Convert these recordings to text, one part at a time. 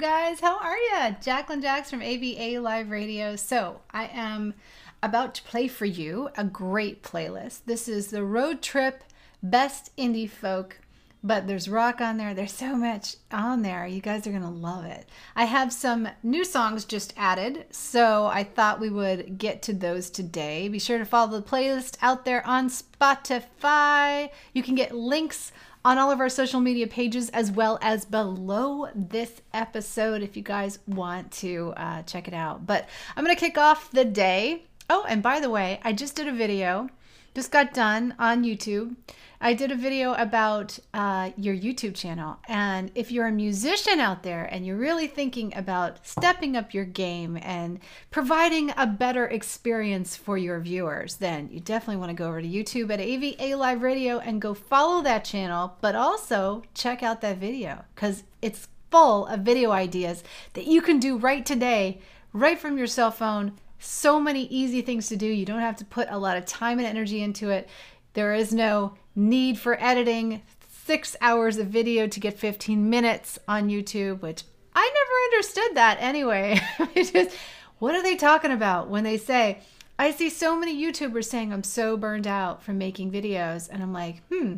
guys. How are you? Jacqueline Jax from AVA Live Radio. So, I am about to play for you a great playlist. This is the Road Trip Best Indie Folk, but there's rock on there. There's so much on there. You guys are going to love it. I have some new songs just added, so I thought we would get to those today. Be sure to follow the playlist out there on Spotify. You can get links on all of our social media pages as well as below this episode if you guys want to uh, check it out. But I'm going to kick off the day. Oh, and by the way, I just did a video, just got done on YouTube I did a video about uh, your YouTube channel. And if you're a musician out there and you're really thinking about stepping up your game and providing a better experience for your viewers, then you definitely want to go over to YouTube at AVA Live Radio and go follow that channel, but also check out that video because it's full of video ideas that you can do right today, right from your cell phone. So many easy things to do. You don't have to put a lot of time and energy into it. There is no need for editing six hours of video to get 15 minutes on YouTube, which I never understood that anyway. just, what are they talking about when they say, I see so many YouTubers saying I'm so burned out from making videos. And I'm like, hmm,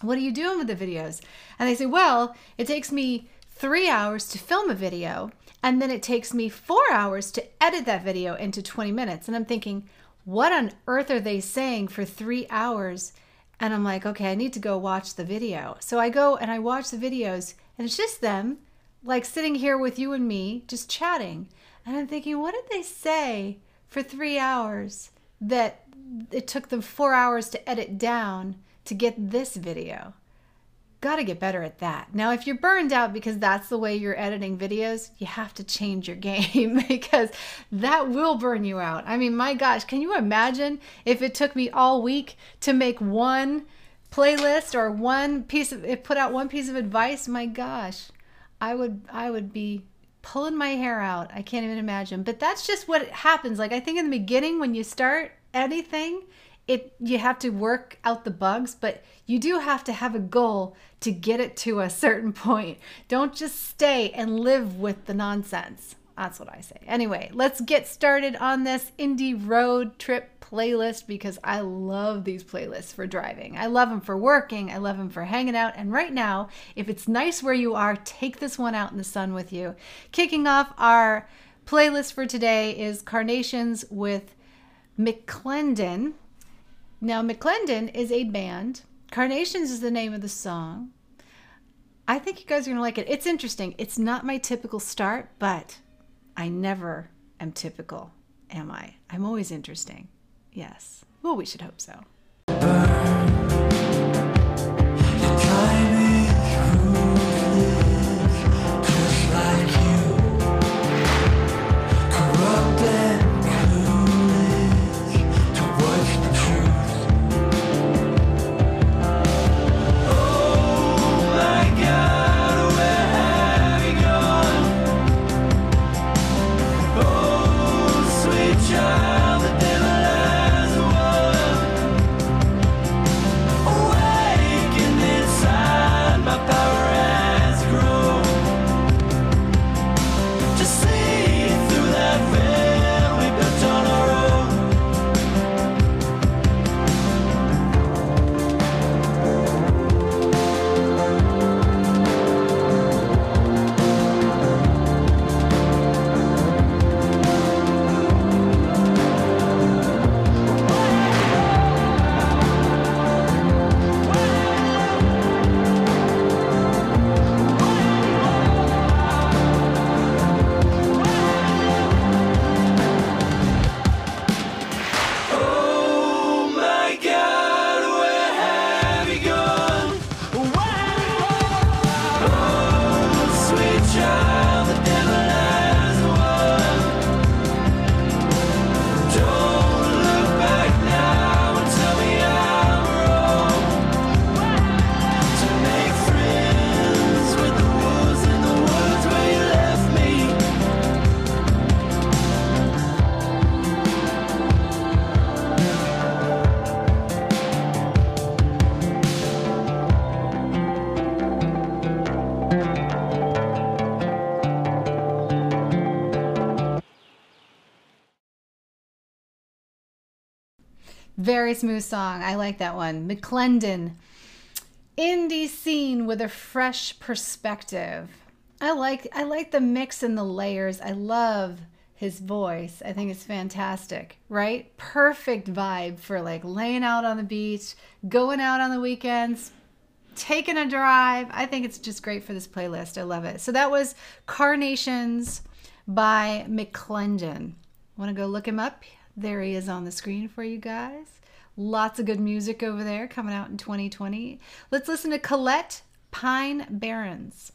what are you doing with the videos? And they say, well, it takes me three hours to film a video, and then it takes me four hours to edit that video into 20 minutes. And I'm thinking, what on earth are they saying for three hours? And I'm like, okay, I need to go watch the video. So I go and I watch the videos, and it's just them, like sitting here with you and me, just chatting. And I'm thinking, what did they say for three hours that it took them four hours to edit down to get this video? Got to get better at that. Now, if you're burned out because that's the way you're editing videos, you have to change your game because that will burn you out. I mean, my gosh, can you imagine if it took me all week to make one playlist or one piece of put out one piece of advice? My gosh, I would I would be pulling my hair out. I can't even imagine. But that's just what happens. Like I think in the beginning when you start anything, it you have to work out the bugs, but you do have to have a goal to get it to a certain point. Don't just stay and live with the nonsense. That's what I say. Anyway, let's get started on this indie road trip playlist because I love these playlists for driving. I love them for working. I love them for hanging out. And right now, if it's nice where you are, take this one out in the sun with you. Kicking off our playlist for today is Carnations with McClendon. Now, McClendon is a band. Carnations is the name of the song. I think you guys are going to like it. It's interesting. It's not my typical start, but I never am typical, am I? I'm always interesting. Yes. Well, we should hope so. Very smooth song. I like that one. McClendon. Indie scene with a fresh perspective. I like I like the mix and the layers. I love his voice. I think it's fantastic, right? Perfect vibe for like laying out on the beach, going out on the weekends, taking a drive. I think it's just great for this playlist. I love it. So that was Carnations by McClendon. Want to go look him up? There he is on the screen for you guys. Lots of good music over there coming out in 2020. Let's listen to Colette Pine Barrens.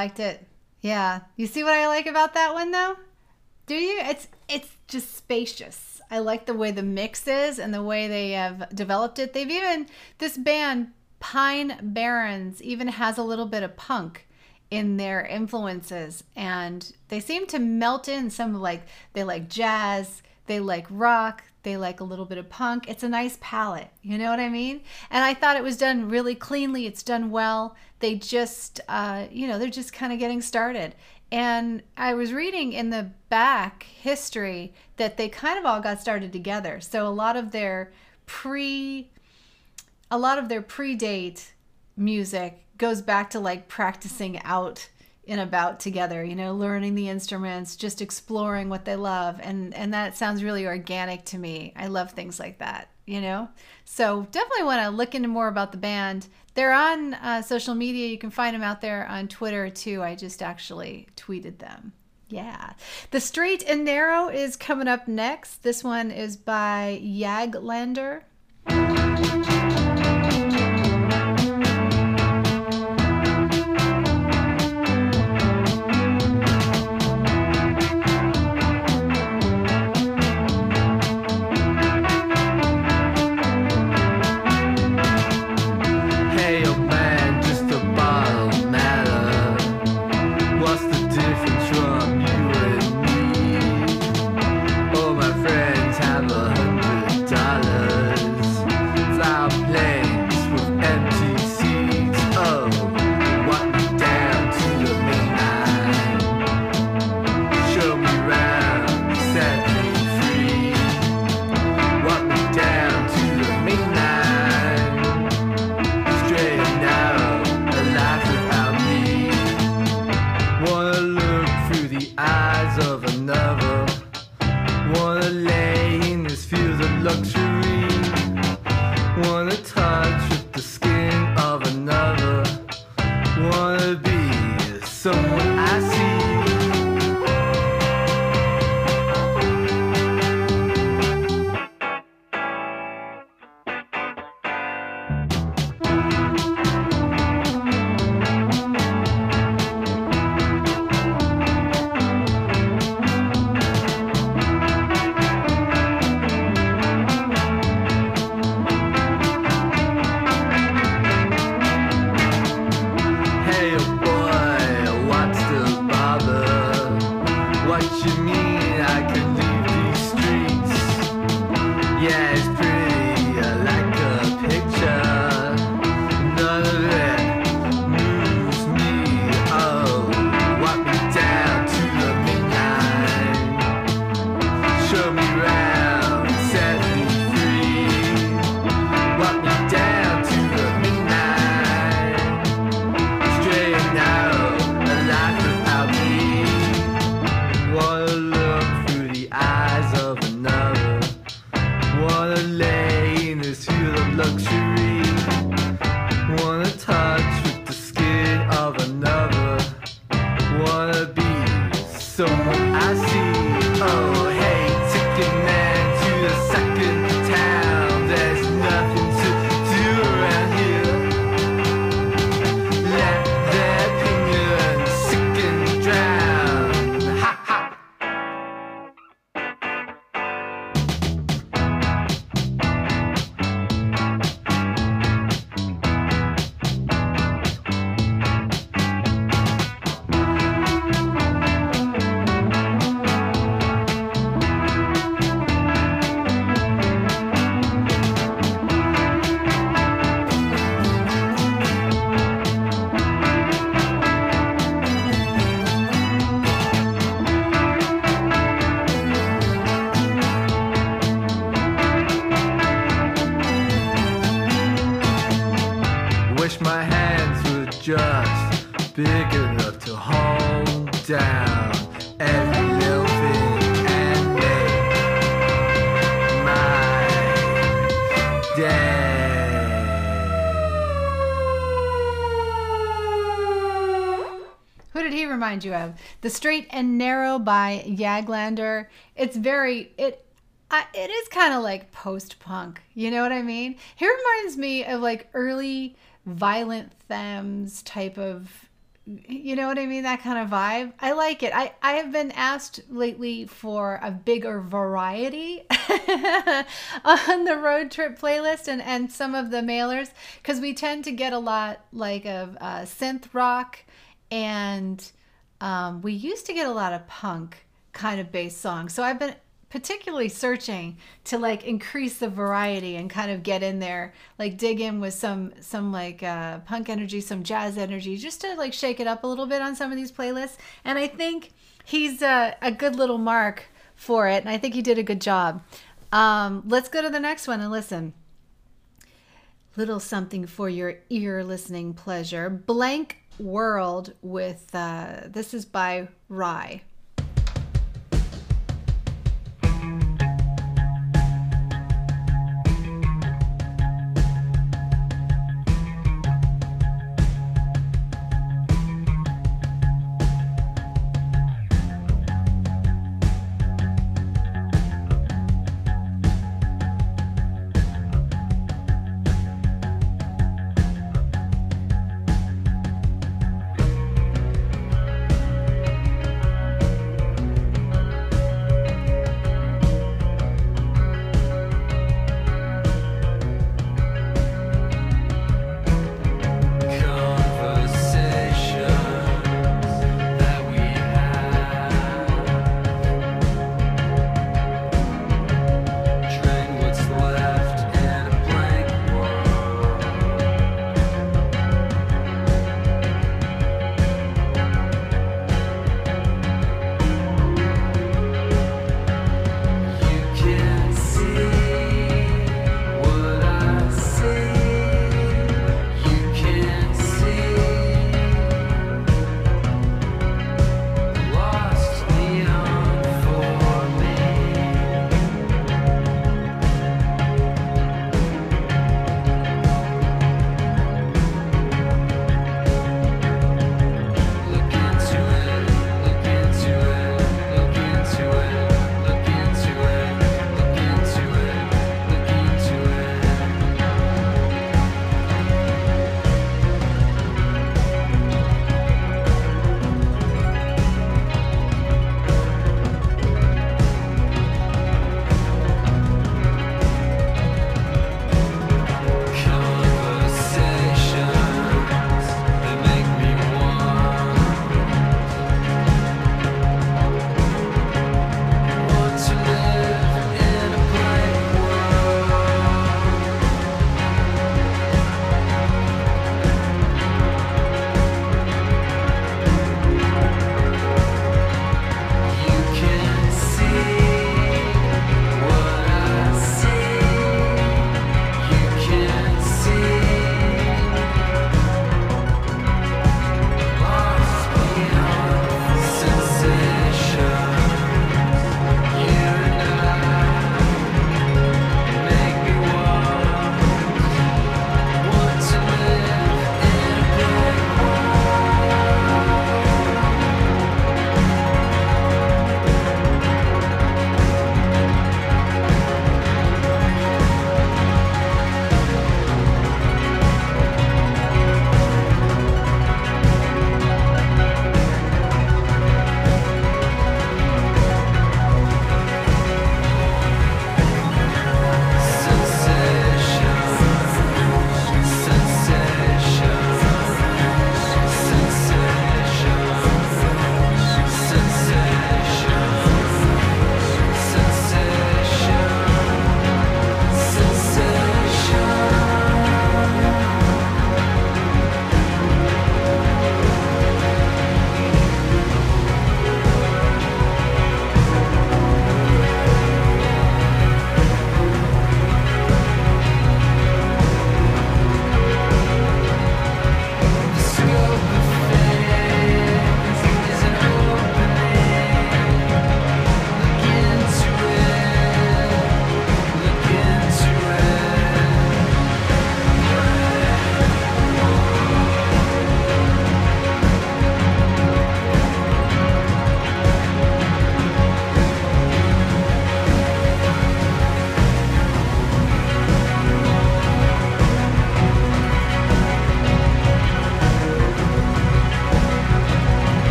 Liked it. Yeah. You see what I like about that one though? Do you? It's it's just spacious. I like the way the mix is and the way they have developed it. They've even this band Pine Barrens even has a little bit of punk in their influences and they seem to melt in some like they like jazz, they like rock, they like a little bit of punk. It's a nice palette, you know what I mean? And I thought it was done really cleanly. It's done well. They just, uh, you know, they're just kind of getting started. And I was reading in the back history that they kind of all got started together. So a lot of their pre, a lot of their predate music goes back to like practicing out in about together, you know, learning the instruments, just exploring what they love. And, and that sounds really organic to me. I love things like that, you know? So definitely want to look into more about the band. They're on uh, social media. You can find them out there on Twitter too. I just actually tweeted them. Yeah. The Straight and Narrow is coming up next. This one is by Jaglander. remind you of. The Straight and Narrow by Jaglander. It's very it I, it is kind of like post punk. You know what I mean? He reminds me of like early Violent Femmes type of you know what I mean? That kind of vibe. I like it. I, I have been asked lately for a bigger variety on the road trip playlist and, and some of the mailers because we tend to get a lot like of uh, synth rock and um, we used to get a lot of punk kind of bass songs. So I've been particularly searching to like increase the variety and kind of get in there like dig in with some some like uh, punk energy some jazz energy just to like shake it up a little bit on some of these playlists. And i think he's a, a good little mark for it and i think he did a good job. Um, let's go to the next one and listen. Little something for your ear listening pleasure. Blank World with uh, this is by Rye.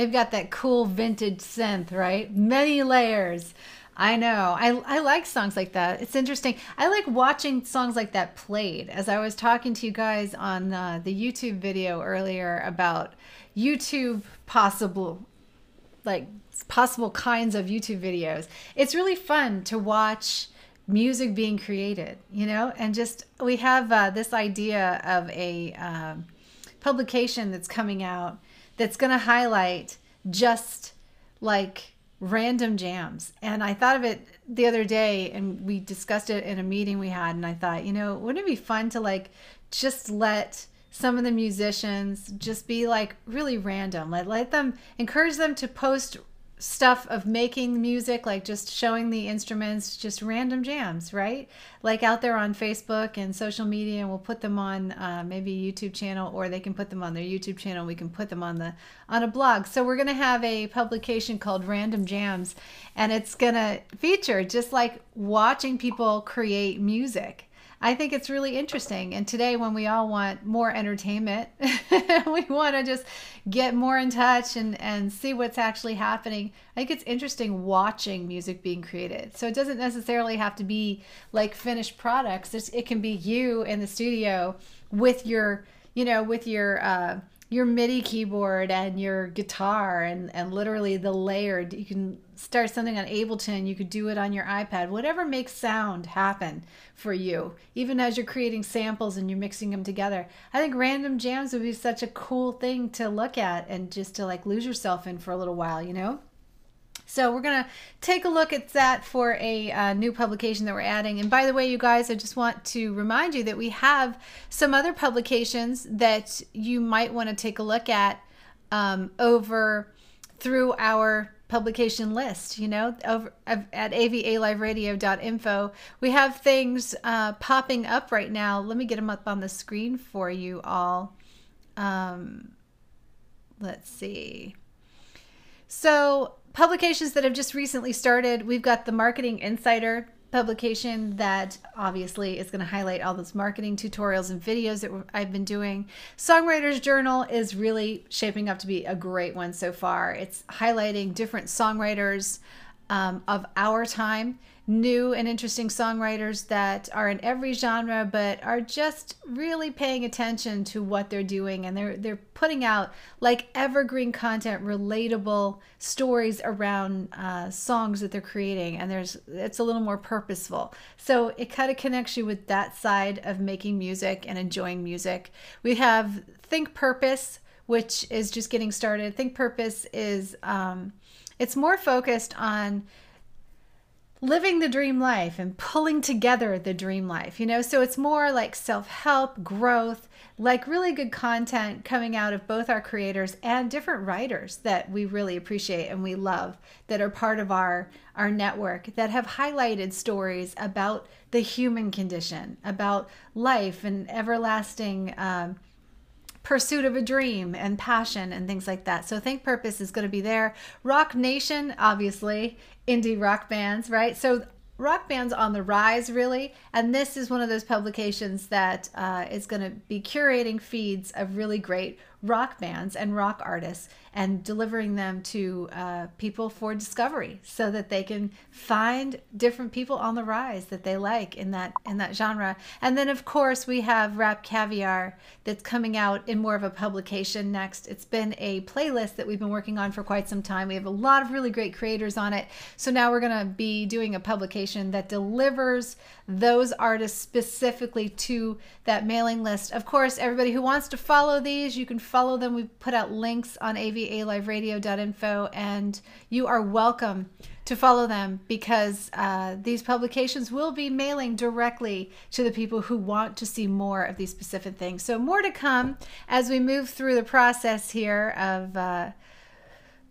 They've got that cool vintage synth, right? Many layers. I know. I, I like songs like that. It's interesting. I like watching songs like that played. As I was talking to you guys on uh, the YouTube video earlier about YouTube possible, like possible kinds of YouTube videos. It's really fun to watch music being created, you know, and just we have uh, this idea of a um, publication that's coming out that's going to highlight just like random jams. And I thought of it the other day and we discussed it in a meeting we had. And I thought, you know, wouldn't it be fun to like just let some of the musicians just be like really random? Let, let them encourage them to post stuff of making music, like just showing the instruments, just random jams, right? Like out there on Facebook and social media, and we'll put them on uh, maybe a YouTube channel, or they can put them on their YouTube channel. We can put them on the on a blog. So we're gonna have a publication called Random Jams, and it's gonna feature just like watching people create music I think it's really interesting. And today, when we all want more entertainment, we want to just get more in touch and, and see what's actually happening. I think it's interesting watching music being created. So it doesn't necessarily have to be like finished products. It's, it can be you in the studio with your, you know, with your, uh, your MIDI keyboard and your guitar and, and literally the layered. You can start something on Ableton, you could do it on your iPad, whatever makes sound happen for you, even as you're creating samples and you're mixing them together. I think random jams would be such a cool thing to look at and just to like lose yourself in for a little while, you know? So we're going to take a look at that for a uh, new publication that we're adding. And by the way, you guys, I just want to remind you that we have some other publications that you might want to take a look at um, over through our publication list you know over at avaliveradio.info we have things uh, popping up right now. Let me get them up on the screen for you all. Um, let's see. So publications that have just recently started, we've got the Marketing Insider publication that obviously is going to highlight all those marketing tutorials and videos that I've been doing. Songwriters Journal is really shaping up to be a great one so far. It's highlighting different songwriters um, of our time new and interesting songwriters that are in every genre but are just really paying attention to what they're doing. And they're they're putting out like evergreen content relatable stories around uh, songs that they're creating. And there's it's a little more purposeful. So it kind of connects you with that side of making music and enjoying music. We have think purpose which is just getting started. Think purpose is um, it's more focused on living the dream life and pulling together the dream life, you know? So it's more like self help, growth, like really good content coming out of both our creators and different writers that we really appreciate and we love that are part of our our network that have highlighted stories about the human condition about life and everlasting um, pursuit of a dream and passion and things like that. So Think Purpose is going to be there. Rock Nation, obviously, indie rock bands, right? So rock bands on the rise, really. And this is one of those publications that uh, is going to be curating feeds of really great rock bands and rock artists and delivering them to uh, people for discovery so that they can find different people on the rise that they like in that in that genre. And then of course we have rap caviar that's coming out in more of a publication next. It's been a playlist that we've been working on for quite some time. We have a lot of really great creators on it. So now we're going to be doing a publication that delivers those artists specifically to that mailing list. Of course everybody who wants to follow these you can follow them we put out links on av avaliveradio.info, and you are welcome to follow them because uh, these publications will be mailing directly to the people who want to see more of these specific things. So, more to come as we move through the process here of uh,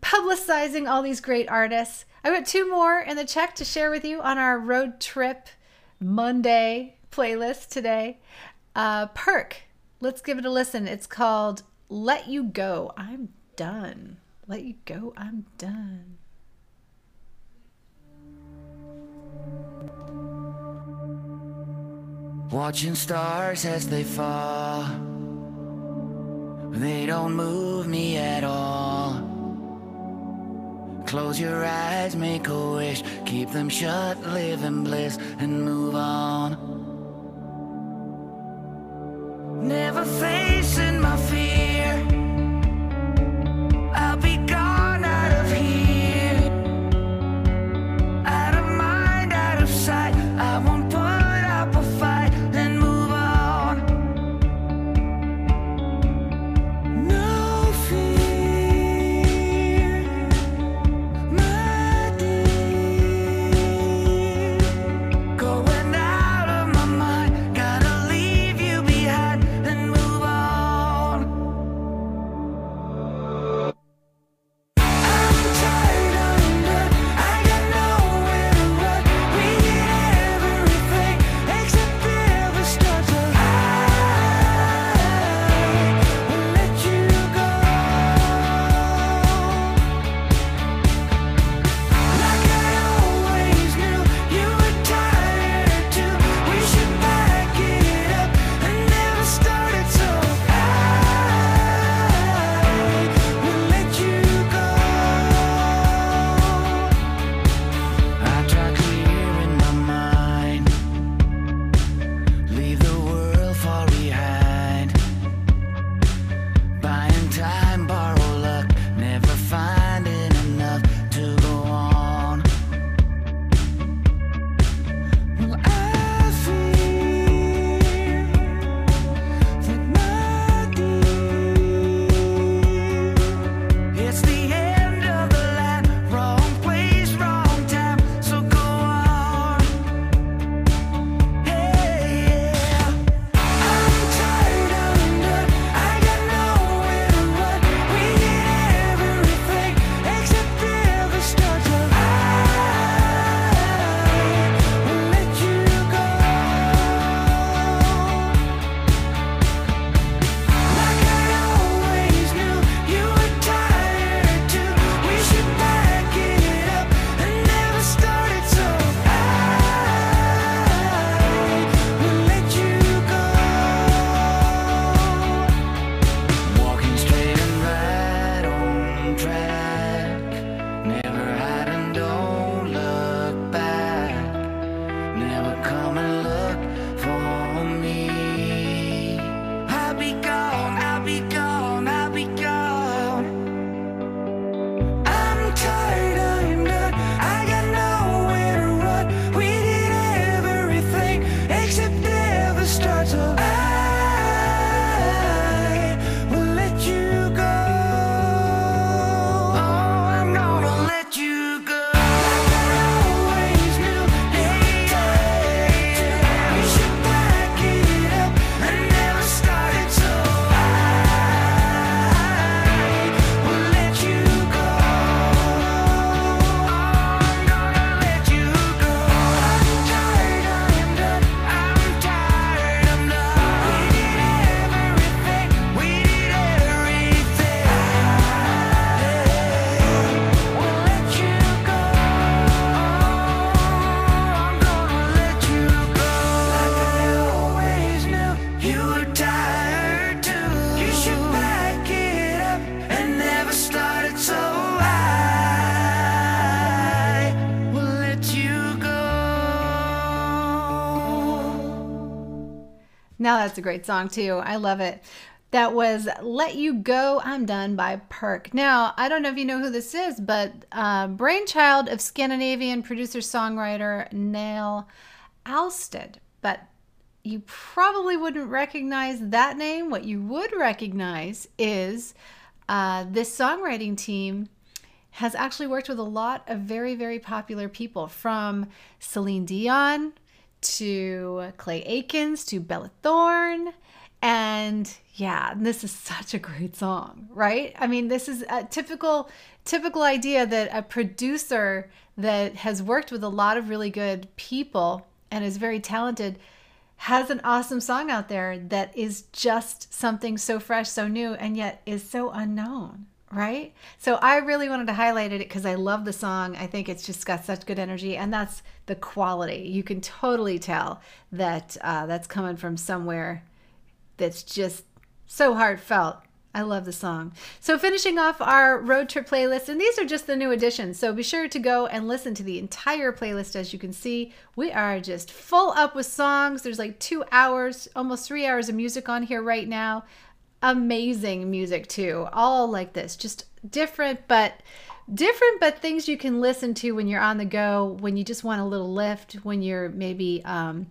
publicizing all these great artists. I got two more in the check to share with you on our road trip Monday playlist today. Uh, Perk, let's give it a listen. It's called Let You Go. I'm done. Let you go, I'm done. Watching stars as they fall. They don't move me at all. Close your eyes, make a wish, keep them shut, live in bliss, and move on. Never facing that's a great song too. I love it. That was Let You Go, I'm Done by Perk. Now, I don't know if you know who this is, but uh, brainchild of Scandinavian producer songwriter Neil Alsted. But you probably wouldn't recognize that name. What you would recognize is uh, this songwriting team has actually worked with a lot of very, very popular people from Celine Dion to Clay Aikens to Bella Thorne. And yeah, this is such a great song, right? I mean, this is a typical typical idea that a producer that has worked with a lot of really good people and is very talented has an awesome song out there that is just something so fresh, so new, and yet is so unknown, right? So I really wanted to highlight it because I love the song. I think it's just got such good energy, and that's the quality. You can totally tell that uh, that's coming from somewhere that's just so heartfelt. I love the song. So, finishing off our road trip playlist, and these are just the new additions. So, be sure to go and listen to the entire playlist. As you can see, we are just full up with songs. There's like two hours, almost three hours of music on here right now. Amazing music, too. All like this, just different, but different, but things you can listen to when you're on the go, when you just want a little lift, when you're maybe, um,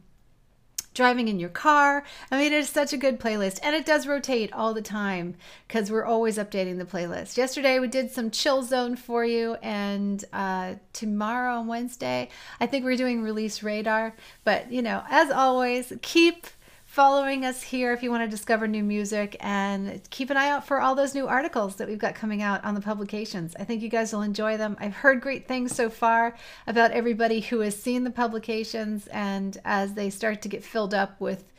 driving in your car. I mean, it's such a good playlist and it does rotate all the time because we're always updating the playlist. Yesterday we did some chill zone for you, and uh, tomorrow on Wednesday, I think we're doing release radar. But you know, as always, keep following us here if you want to discover new music and keep an eye out for all those new articles that we've got coming out on the publications. I think you guys will enjoy them. I've heard great things so far about everybody who has seen the publications, and as they start to get filled up with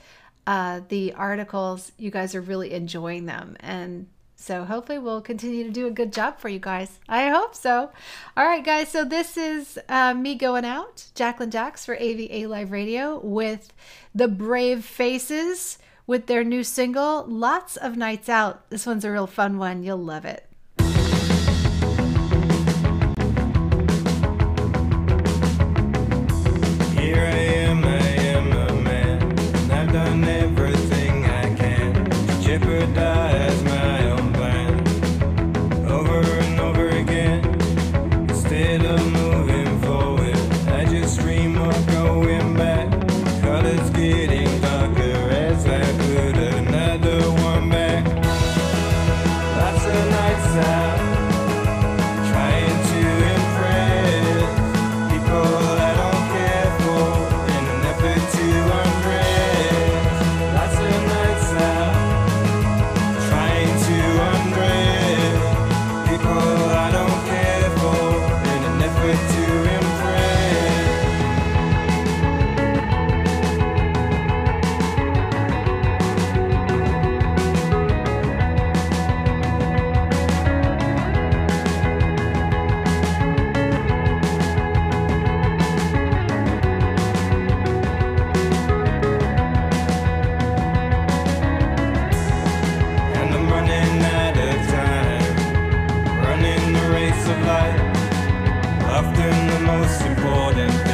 uh, the articles, you guys are really enjoying them. And so hopefully we'll continue to do a good job for you guys. I hope so. All right, guys. So this is uh, me going out, Jacqueline Jax for AVA Live Radio with the Brave Faces with their new single, Lots of Nights Out. This one's a real fun one. You'll love it. Most